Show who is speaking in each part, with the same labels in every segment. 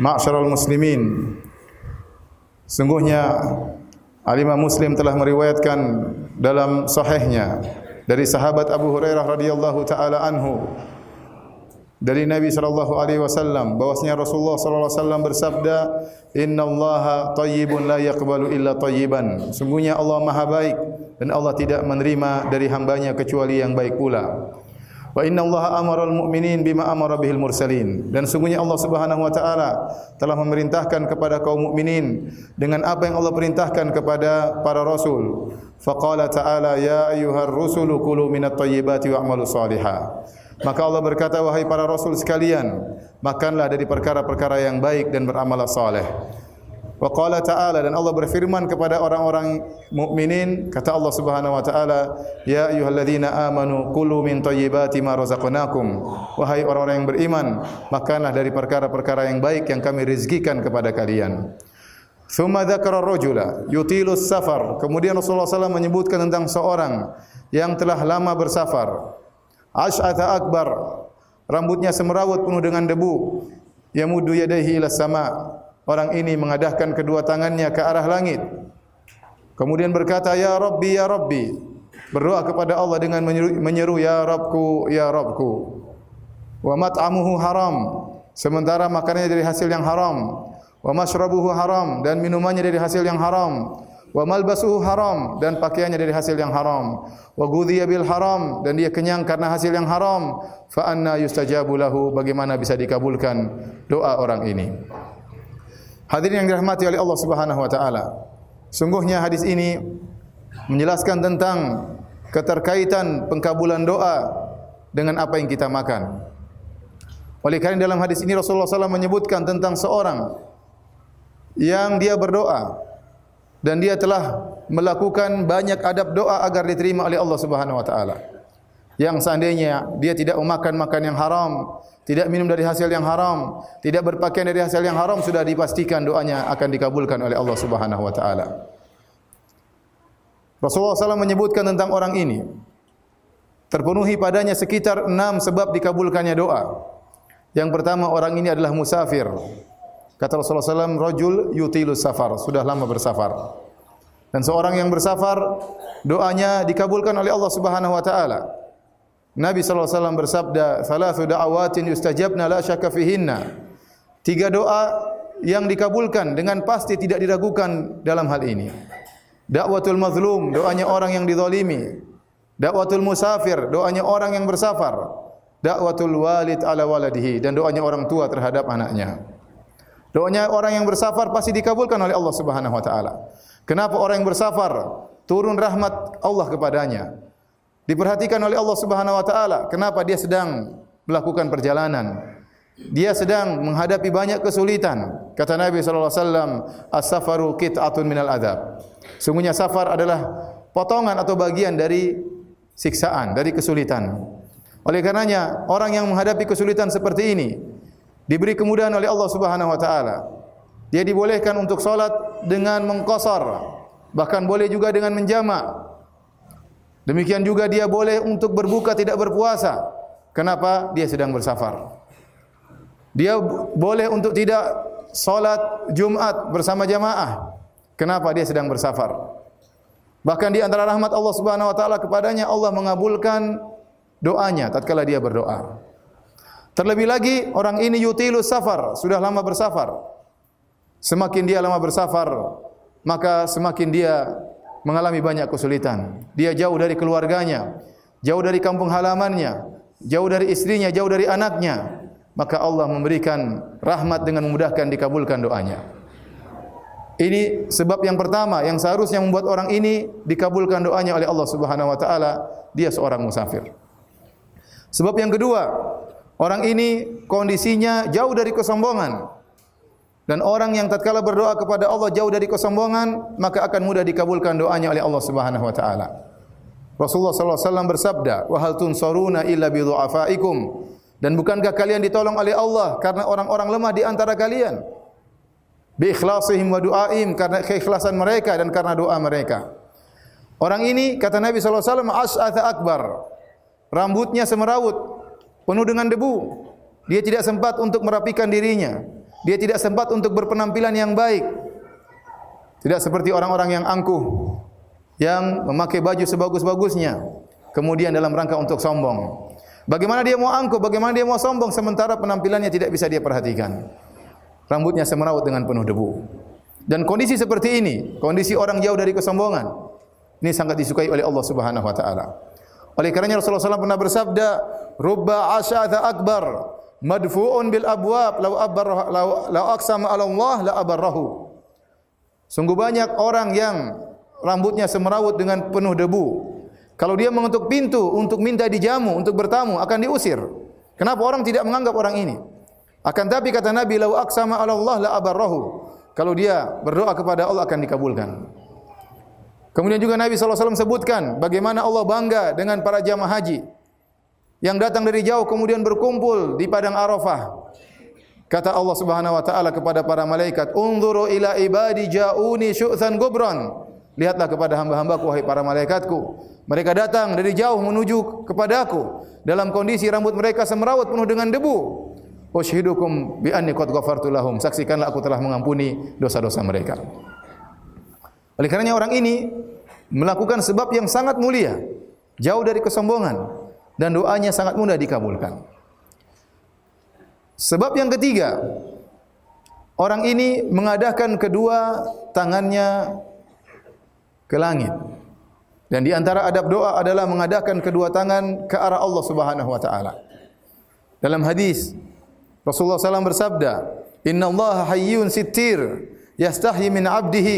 Speaker 1: Ma'syaral muslimin. Sungguhnya Alimah Muslim telah meriwayatkan dalam sahihnya dari sahabat Abu Hurairah radhiyallahu taala anhu dari Nabi sallallahu alaihi wasallam bahwasanya Rasulullah sallallahu alaihi wasallam bersabda innallaha thayyibun la yaqbalu illa thayyiban sungguhnya Allah Maha baik dan Allah tidak menerima dari hambanya kecuali yang baik pula Wa inna Allah amara al-mu'minin bima amara bihil mursalin. Dan sungguhnya Allah Subhanahu wa taala telah memerintahkan kepada kaum mukminin dengan apa yang Allah perintahkan kepada para rasul. Faqala ta'ala ya ayyuhar rusulu kulu minat thayyibati wa'malu salihah. Maka Allah berkata wahai para rasul sekalian, makanlah dari perkara-perkara yang baik dan beramal saleh. Wa qala ta'ala dan Allah berfirman kepada orang-orang mukminin kata Allah Subhanahu wa taala ya ayyuhalladzina amanu kulu min thayyibati ma razaqnakum. Wahai orang-orang yang beriman makanlah dari perkara-perkara yang baik yang kami rezekikan kepada kalian. Thumma dzakara rajula yutilu safar. Kemudian Rasulullah SAW menyebutkan tentang seorang yang telah lama bersafar. Ash'atha akbar rambutnya semerawut penuh dengan debu. Yamudu yadayhi ila sama Orang ini mengadahkan kedua tangannya ke arah langit. Kemudian berkata, Ya Rabbi, Ya Rabbi. Berdoa kepada Allah dengan menyeru, menyeru Ya Rabbku, Ya Rabbku. Wa mat'amuhu haram. Sementara makanannya dari hasil yang haram. Wa mashrabuhu haram. Dan minumannya dari hasil yang haram. Wa malbasuhu haram. Dan pakaiannya dari hasil yang haram. Wa gudhiya bil haram. Dan dia kenyang karena hasil yang haram. Fa anna yustajabu lahu. Bagaimana bisa dikabulkan doa orang ini. Hadirin yang dirahmati oleh Allah Subhanahu wa taala. Sungguhnya hadis ini menjelaskan tentang keterkaitan pengkabulan doa dengan apa yang kita makan. Oleh kerana dalam hadis ini Rasulullah SAW menyebutkan tentang seorang yang dia berdoa dan dia telah melakukan banyak adab doa agar diterima oleh Allah Subhanahu wa taala. Yang seandainya dia tidak memakan makan yang haram, tidak minum dari hasil yang haram, tidak berpakaian dari hasil yang haram sudah dipastikan doanya akan dikabulkan oleh Allah Subhanahu wa taala. Rasulullah SAW menyebutkan tentang orang ini terpenuhi padanya sekitar enam sebab dikabulkannya doa. Yang pertama orang ini adalah musafir. Kata Rasulullah SAW, rojul yutilu safar, sudah lama bersafar. Dan seorang yang bersafar, doanya dikabulkan oleh Allah Subhanahu Wa Taala. Nabi sallallahu alaihi wasallam bersabda, "Thalathu da'awatin yustajabna la syakka fihinna." Tiga doa yang dikabulkan dengan pasti tidak diragukan dalam hal ini. Dakwatul mazlum, doanya orang yang dizalimi. Dakwatul musafir, doanya orang yang bersafar. Dakwatul walid ala waladihi dan doanya orang tua terhadap anaknya. Doanya orang yang bersafar pasti dikabulkan oleh Allah Subhanahu wa taala. Kenapa orang yang bersafar turun rahmat Allah kepadanya? Diperhatikan oleh Allah Subhanahu wa taala. Kenapa dia sedang melakukan perjalanan? Dia sedang menghadapi banyak kesulitan. Kata Nabi sallallahu alaihi wasallam, "As-safaru qit'atun minal adab." Sungguhnya safar adalah potongan atau bagian dari siksaan, dari kesulitan. Oleh karenanya, orang yang menghadapi kesulitan seperti ini diberi kemudahan oleh Allah Subhanahu wa taala. Dia dibolehkan untuk salat dengan mengqasar, bahkan boleh juga dengan menjamak. Demikian juga dia boleh untuk berbuka tidak berpuasa. Kenapa? Dia sedang bersafar. Dia boleh untuk tidak solat Jumat bersama jamaah. Kenapa? Dia sedang bersafar. Bahkan di antara rahmat Allah Subhanahu wa taala kepadanya Allah mengabulkan doanya tatkala dia berdoa. Terlebih lagi orang ini yutilu safar, sudah lama bersafar. Semakin dia lama bersafar, maka semakin dia mengalami banyak kesulitan. Dia jauh dari keluarganya, jauh dari kampung halamannya, jauh dari istrinya, jauh dari anaknya. Maka Allah memberikan rahmat dengan memudahkan dikabulkan doanya. Ini sebab yang pertama yang seharusnya membuat orang ini dikabulkan doanya oleh Allah Subhanahu wa taala, dia seorang musafir. Sebab yang kedua, orang ini kondisinya jauh dari kesombongan. Dan orang yang tatkala berdoa kepada Allah jauh dari kesombongan, maka akan mudah dikabulkan doanya oleh Allah Subhanahu wa taala. Rasulullah sallallahu alaihi wasallam bersabda, "Wa hal tunsaruna illa bi dhu'afaikum?" Dan bukankah kalian ditolong oleh Allah karena orang-orang lemah di antara kalian? Bi ikhlasihim wa du'aim karena keikhlasan mereka dan karena doa mereka. Orang ini kata Nabi sallallahu alaihi wasallam as'atha akbar. Rambutnya semerawut, penuh dengan debu. Dia tidak sempat untuk merapikan dirinya. Dia tidak sempat untuk berpenampilan yang baik. Tidak seperti orang-orang yang angkuh yang memakai baju sebagus-bagusnya kemudian dalam rangka untuk sombong. Bagaimana dia mau angkuh, bagaimana dia mau sombong sementara penampilannya tidak bisa dia perhatikan. Rambutnya semerawut dengan penuh debu. Dan kondisi seperti ini, kondisi orang jauh dari kesombongan, ini sangat disukai oleh Allah Subhanahu wa taala. Oleh karenanya Rasulullah SAW pernah bersabda, "Rubba asyadha akbar madfu'un bil abwab law abar law, law aqsama 'ala Allah la abarrahu." Sungguh banyak orang yang rambutnya semerawut dengan penuh debu. Kalau dia mengetuk pintu untuk minta dijamu, untuk bertamu, akan diusir. Kenapa orang tidak menganggap orang ini? Akan tapi kata Nabi, "Law aqsama 'ala Allah la abarrahu." Kalau dia berdoa kepada Allah akan dikabulkan. Kemudian juga Nabi SAW sebutkan bagaimana Allah bangga dengan para jamaah haji yang datang dari jauh kemudian berkumpul di padang Arafah. Kata Allah Subhanahu wa taala kepada para malaikat, "Unzuru ila ibadi ja'uni syu'than gubran." Lihatlah kepada hamba-hambaku wahai para malaikatku. Mereka datang dari jauh menuju kepadaku dalam kondisi rambut mereka semerawut penuh dengan debu. Ushidukum bi anni qad ghafartu lahum. Saksikanlah aku telah mengampuni dosa-dosa mereka. Oleh karenanya orang ini melakukan sebab yang sangat mulia, jauh dari kesombongan dan doanya sangat mudah dikabulkan. Sebab yang ketiga, orang ini mengadahkan kedua tangannya ke langit. Dan di antara adab doa adalah mengadahkan kedua tangan ke arah Allah Subhanahu wa taala. Dalam hadis Rasulullah SAW bersabda, Inna Allah hayyun sittir, yastahi min abdihi,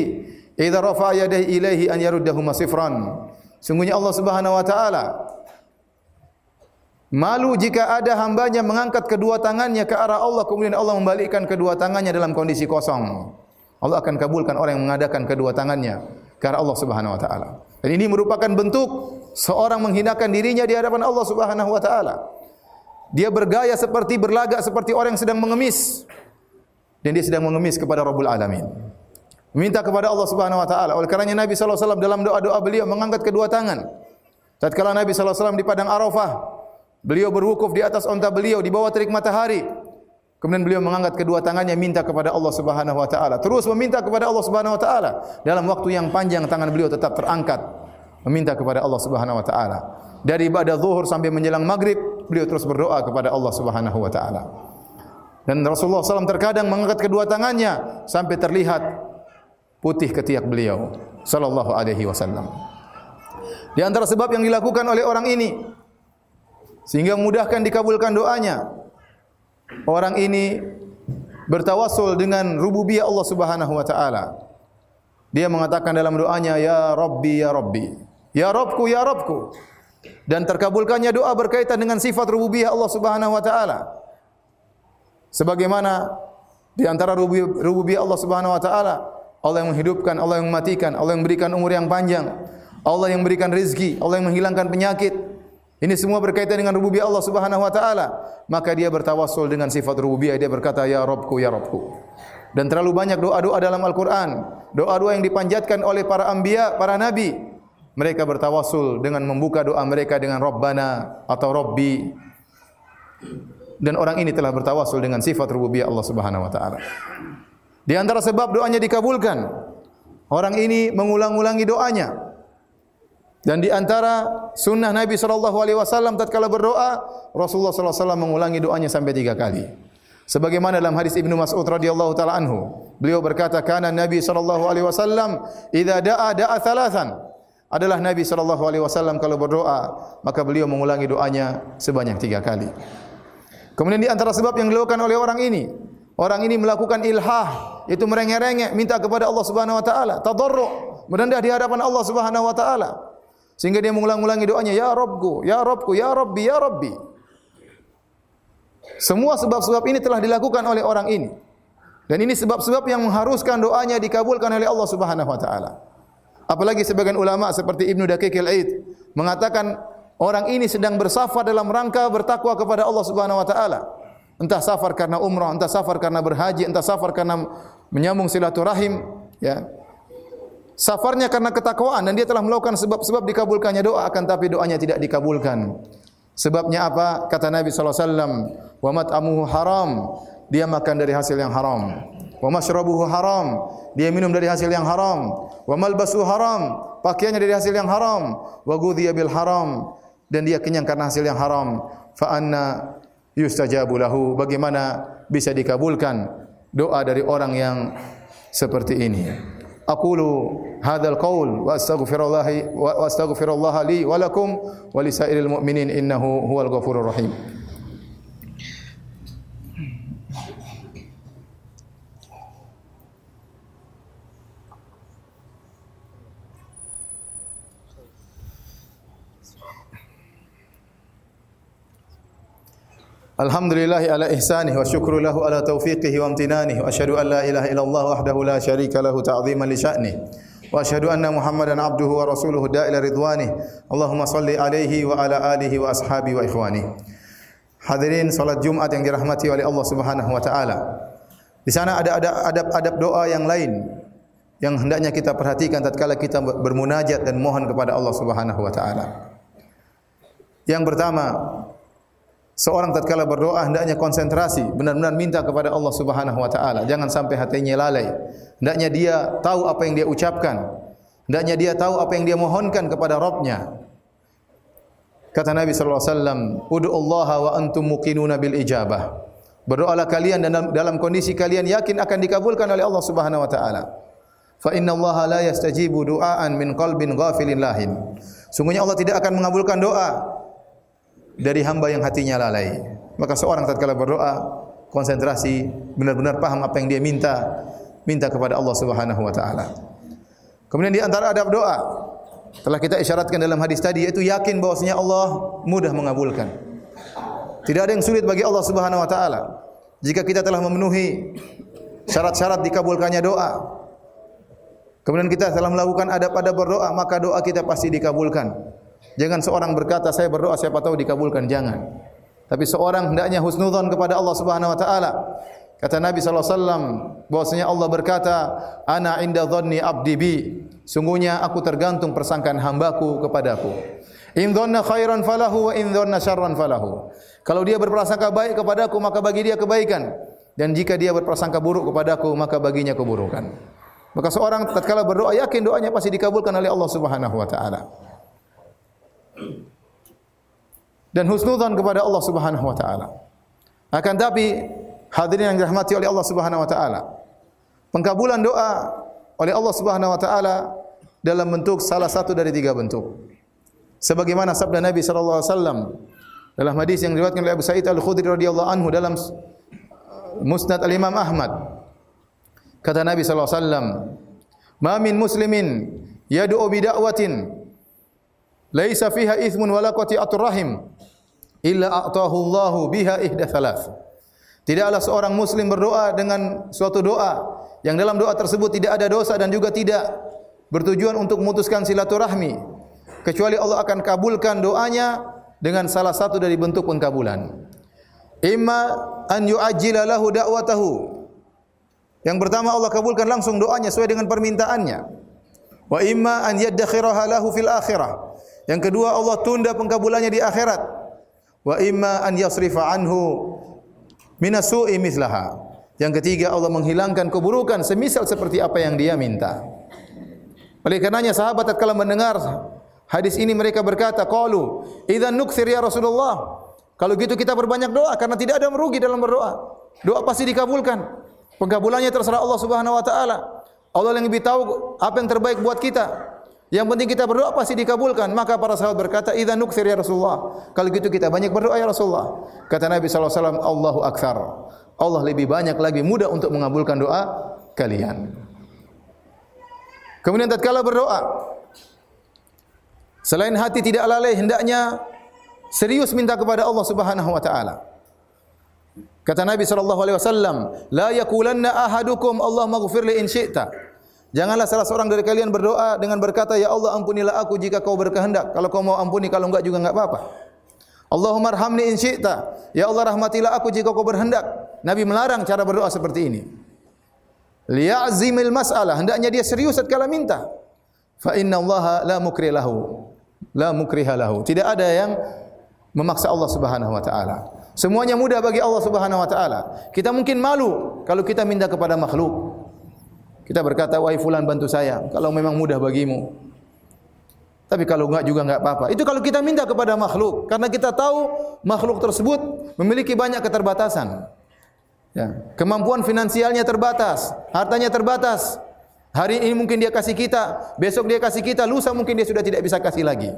Speaker 1: idha rafa yadahi ilaihi an yaruddahu masifran. Sungguhnya Allah Subhanahu wa taala malu jika ada hambanya mengangkat kedua tangannya ke arah Allah kemudian Allah membalikkan kedua tangannya dalam kondisi kosong. Allah akan kabulkan orang yang mengadakan kedua tangannya ke arah Allah Subhanahu wa taala. Dan ini merupakan bentuk seorang menghinakan dirinya di hadapan Allah Subhanahu wa taala. Dia bergaya seperti berlagak seperti orang yang sedang mengemis. Dan dia sedang mengemis kepada Rabbul Alamin. Minta kepada Allah Subhanahu wa taala. Oleh kerana Nabi sallallahu alaihi wasallam dalam doa-doa beliau mengangkat kedua tangan. Tatkala Nabi sallallahu alaihi wasallam di padang Arafah, beliau berwukuf di atas unta beliau di bawah terik matahari. Kemudian beliau mengangkat kedua tangannya minta kepada Allah Subhanahu wa taala. Terus meminta kepada Allah Subhanahu wa taala. Dalam waktu yang panjang tangan beliau tetap terangkat meminta kepada Allah Subhanahu wa taala. Dari ibadah zuhur sampai menjelang maghrib, beliau terus berdoa kepada Allah Subhanahu wa taala. Dan Rasulullah SAW terkadang mengangkat kedua tangannya sampai terlihat putih ketiak beliau sallallahu alaihi wasallam. Di antara sebab yang dilakukan oleh orang ini sehingga memudahkan dikabulkan doanya. Orang ini bertawassul dengan rububiyah Allah Subhanahu wa taala. Dia mengatakan dalam doanya ya Rabbi ya Rabbi. Ya Rabbku ya Rabbku dan terkabulkannya doa berkaitan dengan sifat rububiyah Allah Subhanahu wa taala. Sebagaimana di antara rububiyah Allah Subhanahu wa taala, Allah yang menghidupkan, Allah yang mematikan, Allah yang memberikan umur yang panjang, Allah yang memberikan rezeki, Allah yang menghilangkan penyakit. Ini semua berkaitan dengan rububiyah Allah Subhanahu wa taala. Maka dia bertawassul dengan sifat rububiyah, dia berkata ya Rabbku ya Rabbku. Dan terlalu banyak doa-doa dalam Al-Qur'an, doa-doa yang dipanjatkan oleh para anbiya, para nabi, mereka bertawasul dengan membuka doa mereka dengan Rabbana atau Rabbi dan orang ini telah bertawasul dengan sifat rububiyah Allah Subhanahu wa taala. Di antara sebab doanya dikabulkan, orang ini mengulang-ulangi doanya. Dan di antara sunnah Nabi sallallahu alaihi wasallam tatkala berdoa, Rasulullah sallallahu alaihi wasallam mengulangi doanya sampai tiga kali. Sebagaimana dalam hadis Ibnu Mas'ud radhiyallahu taala anhu, beliau berkata, "Kana Nabi sallallahu alaihi wasallam idza da'a da'a thalathan." adalah Nabi sallallahu alaihi wasallam kalau berdoa maka beliau mengulangi doanya sebanyak tiga kali. Kemudian di antara sebab yang dilakukan oleh orang ini, orang ini melakukan ilhah, itu merengek-rengek minta kepada Allah Subhanahu wa taala, tadarru, merendah di hadapan Allah Subhanahu wa taala. Sehingga dia mengulang-ulangi doanya, ya Rabbku, ya Rabbku, ya Rabbi, ya Rabbi. Semua sebab-sebab ini telah dilakukan oleh orang ini. Dan ini sebab-sebab yang mengharuskan doanya dikabulkan oleh Allah Subhanahu wa taala. Apalagi sebagian ulama seperti Ibnu Daqiq al-Aid mengatakan orang ini sedang bersafar dalam rangka bertakwa kepada Allah Subhanahu wa taala. Entah safar karena umrah, entah safar karena berhaji, entah safar karena menyambung silaturahim, ya. Safarnya karena ketakwaan dan dia telah melakukan sebab-sebab dikabulkannya doa akan tapi doanya tidak dikabulkan. Sebabnya apa? Kata Nabi wasallam, "Wa mat'amuhu haram." dia makan dari hasil yang haram. Wa mashrabuhu haram, dia minum dari hasil yang haram. Wa malbasuhu haram, pakaiannya dari hasil yang haram. Wa ghudhiya bil haram dan dia kenyang karena hasil yang haram. Fa anna yustajabu lahu? Bagaimana bisa dikabulkan doa dari orang yang seperti ini? Aqulu hadzal qaul wa astaghfirullah wa astaghfirullah li wa lakum wa lisairil mu'minin innahu huwal ghafurur rahim. Alhamdulillah ala ihsanih wa syukru lahu ala taufiqihi wa amtinanih wa asyhadu an la ilaha illallah wahdahu la syarika lahu ta'ziman li sya'nih wa asyhadu anna muhammadan abduhu wa rasuluhu da'ila ridwanih Allahumma salli alaihi wa ala alihi wa ashabi wa ikhwani Hadirin salat Jumat yang dirahmati oleh Allah Subhanahu wa taala. Di sana ada ada adab-adab doa yang lain yang hendaknya kita perhatikan tatkala kita bermunajat dan mohon kepada Allah Subhanahu wa taala. Yang pertama Seorang tatkala berdoa hendaknya konsentrasi, benar-benar minta kepada Allah Subhanahu wa taala. Jangan sampai hatinya lalai. Hendaknya dia tahu apa yang dia ucapkan. Hendaknya dia tahu apa yang dia mohonkan kepada Rabbnya. Kata Nabi sallallahu alaihi wasallam, Allah wa antum muqinuna bil ijabah." Berdoalah kalian dan dalam kondisi kalian yakin akan dikabulkan oleh Allah Subhanahu wa taala. Fa inna Allah la yastajibu du'aan min qalbin ghafilin lahin. Sungguhnya Allah tidak akan mengabulkan doa dari hamba yang hatinya lalai. Maka seorang tatkala berdoa, konsentrasi, benar-benar paham apa yang dia minta, minta kepada Allah Subhanahu wa taala. Kemudian di antara adab doa, telah kita isyaratkan dalam hadis tadi yaitu yakin bahwasanya Allah mudah mengabulkan. Tidak ada yang sulit bagi Allah Subhanahu wa taala. Jika kita telah memenuhi syarat-syarat dikabulkannya doa, kemudian kita telah melakukan adab-adab berdoa, maka doa kita pasti dikabulkan. Jangan seorang berkata saya berdoa siapa tahu dikabulkan jangan. Tapi seorang hendaknya husnudzon kepada Allah Subhanahu wa taala. Kata Nabi sallallahu alaihi wasallam bahwasanya Allah berkata, "Ana inda dhanni abdi bi." Sungguhnya aku tergantung persangkaan hambaku kepadaku. In dhanna khairan falahu wa in dhanna syarran falahu. Kalau dia berprasangka baik kepadaku maka bagi dia kebaikan dan jika dia berprasangka buruk kepadaku maka baginya keburukan. Maka seorang tatkala berdoa yakin doanya pasti dikabulkan oleh Allah Subhanahu wa taala dan husnudzan kepada Allah Subhanahu wa taala. Akan tapi hadirin yang dirahmati oleh Allah Subhanahu wa taala, pengkabulan doa oleh Allah Subhanahu wa taala dalam bentuk salah satu dari tiga bentuk. Sebagaimana sabda Nabi sallallahu alaihi wasallam dalam hadis yang diriwayatkan oleh Abu Sa'id Al-Khudri radhiyallahu anhu dalam Musnad Al-Imam Ahmad. Kata Nabi sallallahu alaihi wasallam, "Ma min muslimin yad'u bi da'watin laisa fiha ithmun wala qati'atur rahim illa a'tahu Allahu biha ihda thalath. Tidaklah seorang muslim berdoa dengan suatu doa yang dalam doa tersebut tidak ada dosa dan juga tidak bertujuan untuk memutuskan silaturahmi kecuali Allah akan kabulkan doanya dengan salah satu dari bentuk pengkabulan. Imma an yu'ajjila lahu da'watahu. Yang pertama Allah kabulkan langsung doanya sesuai dengan permintaannya. Wa imma an yaddakhiraha lahu fil akhirah. Yang kedua Allah tunda pengkabulannya di akhirat. Wa imma an yasrifa anhu minasu'i mithlaha. Yang ketiga Allah menghilangkan keburukan semisal seperti apa yang dia minta. Oleh karenanya sahabat tatkala mendengar hadis ini mereka berkata, "Qalu, idzan nukthir ya Rasulullah." Kalau gitu kita berbanyak doa karena tidak ada merugi dalam berdoa. Doa pasti dikabulkan. Pengkabulannya terserah Allah Subhanahu wa taala. Allah yang lebih tahu apa yang terbaik buat kita. Yang penting kita berdoa pasti dikabulkan. Maka para sahabat berkata, "Idza nukthir ya Rasulullah." Kalau gitu kita banyak berdoa ya Rasulullah. Kata Nabi sallallahu alaihi wasallam, "Allahu akthar." Allah lebih banyak lagi mudah untuk mengabulkan doa kalian. Kemudian tatkala berdoa, selain hati tidak lalai hendaknya serius minta kepada Allah Subhanahu wa taala. Kata Nabi sallallahu alaihi wasallam, "La yaqulanna ahadukum Allah maghfir li in syi'ta." Janganlah salah seorang dari kalian berdoa dengan berkata, Ya Allah ampunilah aku jika kau berkehendak. Kalau kau mau ampuni, kalau enggak juga enggak apa-apa. Allahumma arhamni in syi'ta. Ya Allah rahmatilah aku jika kau berkehendak. Nabi melarang cara berdoa seperti ini. Liya'zimil mas'alah. Hendaknya dia serius setelah minta. Fa inna Allah la mukri lahu. La mukriha lahu. Tidak ada yang memaksa Allah subhanahu wa ta'ala. Semuanya mudah bagi Allah Subhanahu wa taala. Kita mungkin malu kalau kita minta kepada makhluk. Kita berkata, "Wahai fulan bantu saya." Kalau memang mudah bagimu. Tapi kalau enggak juga enggak apa-apa. Itu kalau kita minta kepada makhluk karena kita tahu makhluk tersebut memiliki banyak keterbatasan. Ya, kemampuan finansialnya terbatas, hartanya terbatas. Hari ini mungkin dia kasih kita, besok dia kasih kita, lusa mungkin dia sudah tidak bisa kasih lagi.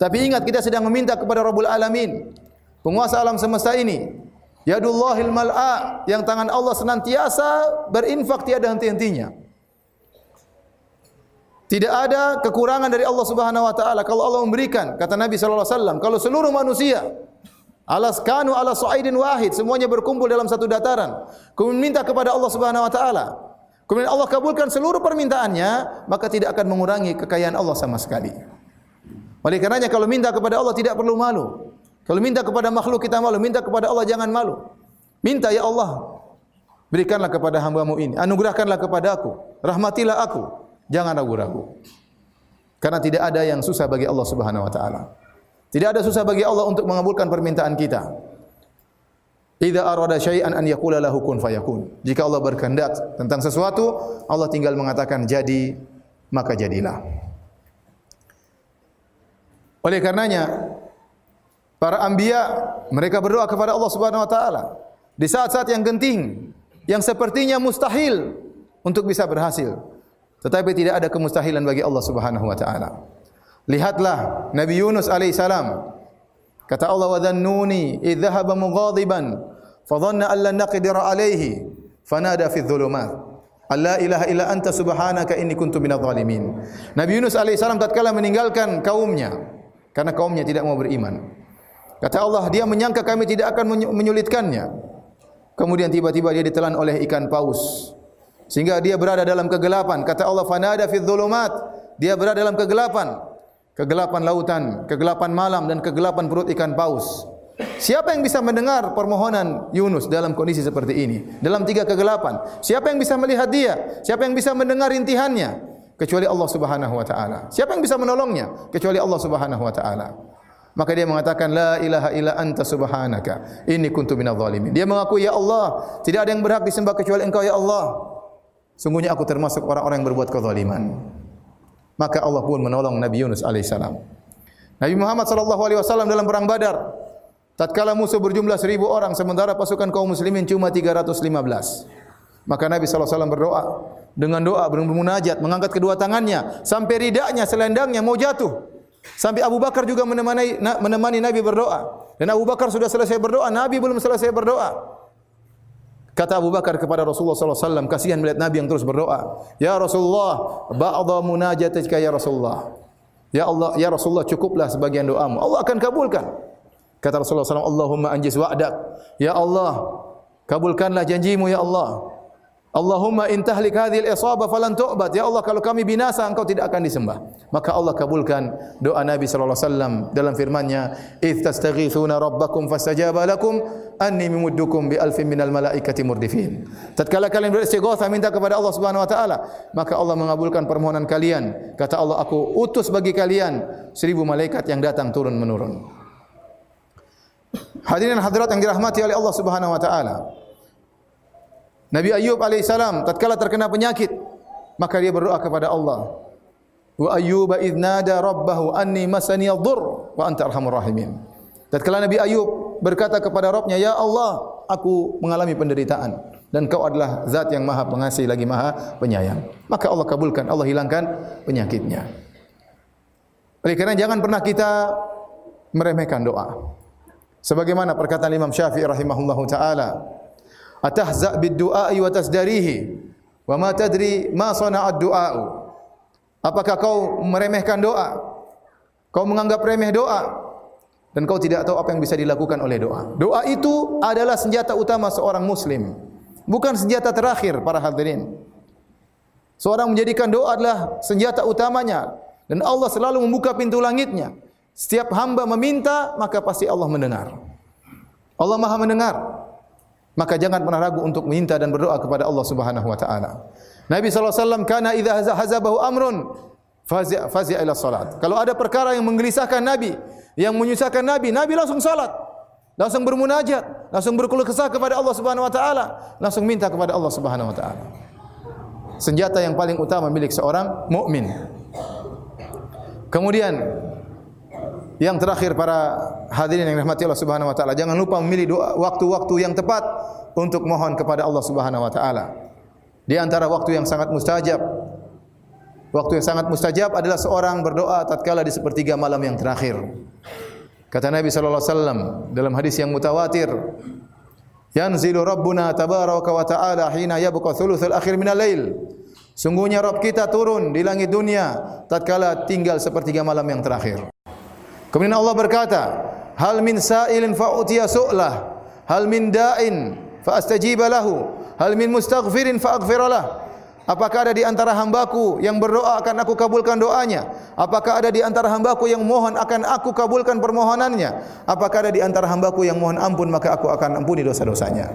Speaker 1: Tapi ingat kita sedang meminta kepada Rabbul Alamin penguasa alam semesta ini yadullahil mal'a yang tangan Allah senantiasa berinfak tiada henti-hentinya. Tidak ada kekurangan dari Allah Subhanahu wa taala kalau Allah memberikan kata Nabi sallallahu alaihi wasallam kalau seluruh manusia alas kanu ala su'aidin wahid semuanya berkumpul dalam satu dataran kemudian minta kepada Allah Subhanahu wa taala kemudian Allah kabulkan seluruh permintaannya maka tidak akan mengurangi kekayaan Allah sama sekali. Oleh karenanya kalau minta kepada Allah tidak perlu malu kalau minta kepada makhluk kita malu, minta kepada Allah jangan malu. Minta ya Allah, berikanlah kepada hambamu ini, anugerahkanlah kepada aku, rahmatilah aku, jangan ragu-ragu. Karena tidak ada yang susah bagi Allah Subhanahu wa taala. Tidak ada susah bagi Allah untuk mengabulkan permintaan kita. Idza arada syai'an an yaqula lahu kun fayakun. Jika Allah berkehendak tentang sesuatu, Allah tinggal mengatakan jadi, maka jadilah. Oleh karenanya, Para anbiya mereka berdoa kepada Allah Subhanahu wa taala di saat-saat yang genting yang sepertinya mustahil untuk bisa berhasil. Tetapi tidak ada kemustahilan bagi Allah Subhanahu wa taala. Lihatlah Nabi Yunus alaihi salam. Kata Allah wa dhannuni idh dhahaba mughadiban fa dhanna an lan naqdir alaihi fanada fi dhulumat. Allah ilaha illa anta subhanaka inni kuntu minadh dhalimin. Nabi Yunus alaihi salam tatkala meninggalkan kaumnya karena kaumnya tidak mau beriman. Kata Allah, dia menyangka kami tidak akan menyulitkannya. Kemudian tiba-tiba dia ditelan oleh ikan paus. Sehingga dia berada dalam kegelapan. Kata Allah, fanada fi dhulumat. Dia berada dalam kegelapan. Kegelapan lautan, kegelapan malam dan kegelapan perut ikan paus. Siapa yang bisa mendengar permohonan Yunus dalam kondisi seperti ini? Dalam tiga kegelapan. Siapa yang bisa melihat dia? Siapa yang bisa mendengar intihannya? Kecuali Allah subhanahu wa ta'ala. Siapa yang bisa menolongnya? Kecuali Allah subhanahu wa ta'ala. Maka dia mengatakan la ilaha illa anta subhanaka inni kuntu minadh dhalimin. Dia mengaku ya Allah, tidak ada yang berhak disembah kecuali Engkau ya Allah. Sungguhnya aku termasuk orang-orang yang berbuat kezaliman. Maka Allah pun menolong Nabi Yunus alaihissalam. Nabi Muhammad sallallahu alaihi wasallam dalam perang Badar tatkala musuh berjumlah seribu orang sementara pasukan kaum muslimin cuma 315. Maka Nabi sallallahu alaihi wasallam berdoa dengan doa bermunajat mengangkat kedua tangannya sampai ridaknya selendangnya mau jatuh. Sampai Abu Bakar juga menemani menemani Nabi berdoa. Dan Abu Bakar sudah selesai berdoa, Nabi belum selesai berdoa. Kata Abu Bakar kepada Rasulullah sallallahu alaihi wasallam, kasihan melihat Nabi yang terus berdoa. Ya Rasulullah, ba'dha munajatika ya Rasulullah. Ya Allah, ya Rasulullah cukuplah sebagian doamu. Allah akan kabulkan. Kata Rasulullah sallallahu Allahumma anjiz wa'dak. Ya Allah, kabulkanlah janjimu ya Allah. Allahumma in tahlik hadhihi al-isaba falan tu'bad. Ya Allah, kalau kami binasa engkau tidak akan disembah. Maka Allah kabulkan doa Nabi sallallahu alaihi wasallam dalam firman-Nya, "Idz tastaghithuna rabbakum fastajaba lakum anni mimuddukum bi alfin minal malaikati murdifin." Tatkala kalian beristighatsah minta kepada Allah Subhanahu wa taala, maka Allah mengabulkan permohonan kalian. Kata Allah, "Aku utus bagi kalian seribu malaikat yang datang turun menurun." Hadirin hadirat yang dirahmati oleh Allah Subhanahu wa taala. Nabi Ayub alaihissalam tatkala terkena penyakit maka dia berdoa kepada Allah. Wa Ayyub idnada rabbahu anni masani ad-dur wa anta arhamur rahimin. Tatkala Nabi Ayub berkata kepada Rabbnya, Ya Allah, aku mengalami penderitaan dan kau adalah zat yang maha pengasih lagi maha penyayang. Maka Allah kabulkan, Allah hilangkan penyakitnya. Oleh kerana jangan pernah kita meremehkan doa. Sebagaimana perkataan Imam Syafi'i rahimahullahu taala, atahza bid du'a wa tasdarihi. Wa ma tadri ma sana'a du'a apakah kau meremehkan doa? Kau menganggap remeh doa? Dan kau tidak tahu apa yang bisa dilakukan oleh doa. Doa itu adalah senjata utama seorang muslim. Bukan senjata terakhir para hadirin. Seorang menjadikan doa adalah senjata utamanya. Dan Allah selalu membuka pintu langitnya. Setiap hamba meminta maka pasti Allah mendengar. Allah Maha mendengar maka jangan pernah ragu untuk meminta dan berdoa kepada Allah Subhanahu wa taala. Nabi sallallahu alaihi wasallam kana idza hazabahu amrun fazi'a fazi'a ila salat. Kalau ada perkara yang menggelisahkan Nabi, yang menyusahkan Nabi, Nabi langsung salat. langsung bermunajat, langsung berkeluh kesah kepada Allah Subhanahu wa taala, langsung minta kepada Allah Subhanahu wa taala. Senjata yang paling utama milik seorang mukmin. Kemudian yang terakhir para hadirin yang dirahmati Allah Subhanahu wa taala, jangan lupa memilih waktu-waktu yang tepat untuk mohon kepada Allah Subhanahu wa taala. Di antara waktu yang sangat mustajab Waktu yang sangat mustajab adalah seorang berdoa tatkala di sepertiga malam yang terakhir. Kata Nabi sallallahu alaihi wasallam dalam hadis yang mutawatir, "Yanzilu Rabbuna tabaraka wa ta'ala hina yabqa thuluthul akhir min al-lail." Sungguhnya Rabb kita turun di langit dunia tatkala tinggal sepertiga malam yang terakhir. Kemudian Allah berkata, "Hal min sa'ilin fa utiya su'lah, hal min da'in fa astajiba lahu, hal min mustaghfirin fa aghfir lahu." Apakah ada di antara hambaku yang berdoa akan aku kabulkan doanya? Apakah ada di antara hambaku yang mohon akan aku kabulkan permohonannya? Apakah ada di antara hambaku yang mohon ampun maka aku akan ampuni dosa-dosanya?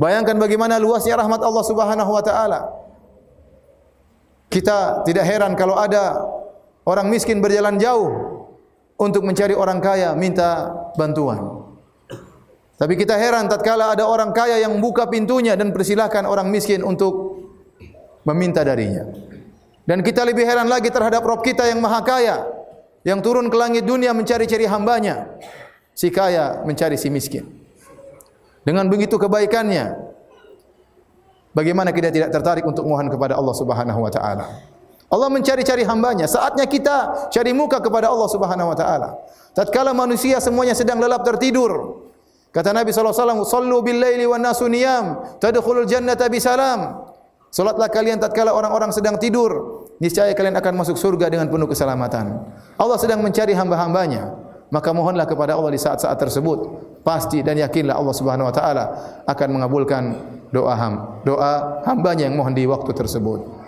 Speaker 1: Bayangkan bagaimana luasnya rahmat Allah Subhanahu wa taala. Kita tidak heran kalau ada orang miskin berjalan jauh untuk mencari orang kaya minta bantuan. Tapi kita heran tatkala ada orang kaya yang buka pintunya dan persilahkan orang miskin untuk meminta darinya. Dan kita lebih heran lagi terhadap Rob kita yang maha kaya. Yang turun ke langit dunia mencari-cari hambanya. Si kaya mencari si miskin. Dengan begitu kebaikannya. Bagaimana kita tidak tertarik untuk mohon kepada Allah subhanahu wa ta'ala. Allah mencari-cari hambanya. Saatnya kita cari muka kepada Allah subhanahu wa ta'ala. Tatkala manusia semuanya sedang lelap tertidur. Kata Nabi SAW, Sallu bil layli wa nasu niyam, tadkhulul jannata bisalam. Salatlah kalian tatkala orang-orang sedang tidur, niscaya kalian akan masuk surga dengan penuh keselamatan. Allah sedang mencari hamba-hambanya, maka mohonlah kepada Allah di saat-saat tersebut. Pasti dan yakinlah Allah Subhanahu wa taala akan mengabulkan doa ham, doa hambanya yang mohon di waktu tersebut.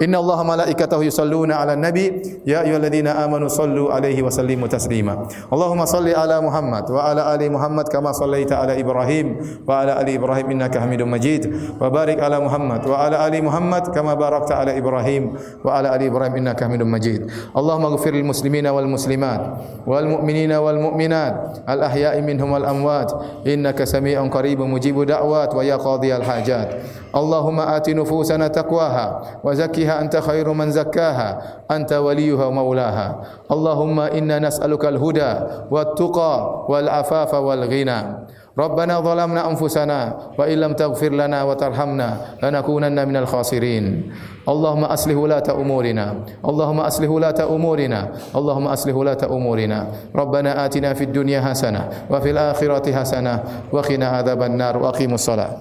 Speaker 1: Inna Allah malaikatahu yusalluna ala nabi Ya ayuhalladzina amanu sallu alaihi wa sallimu taslima Allahumma salli ala Muhammad wa ala ali Muhammad kama sallaita ala Ibrahim wa ala ali Ibrahim innaka hamidun majid wa barik ala Muhammad wa ala ali Muhammad kama barakta ala Ibrahim wa ala ali Ibrahim innaka hamidun majid Allahumma ghafir lil muslimina wal muslimat wal mu'minina wal mu'minat al ahya'i minhum wal amwat innaka sami'un qaribun mujibu da'wat wa ya qadiyal hajat اللهم آت نفوسنا تقواها وزكها أنت خير من زكاها أنت وليها ومولاها. اللهم إنا نسألك الهدى والتقى والعفاف والغنى. ربنا ظلمنا أنفسنا وإن لم تغفر لنا وترحمنا لنكونن من الخاسرين. اللهم أصلح ولاة أمورنا. اللهم أصلح ولاة أمورنا. اللهم أصلح ولاة أمورنا. ربنا آتنا في الدنيا حسنة وفي الآخرة حسنة وقنا عذاب النار وأقيموا الصلاة.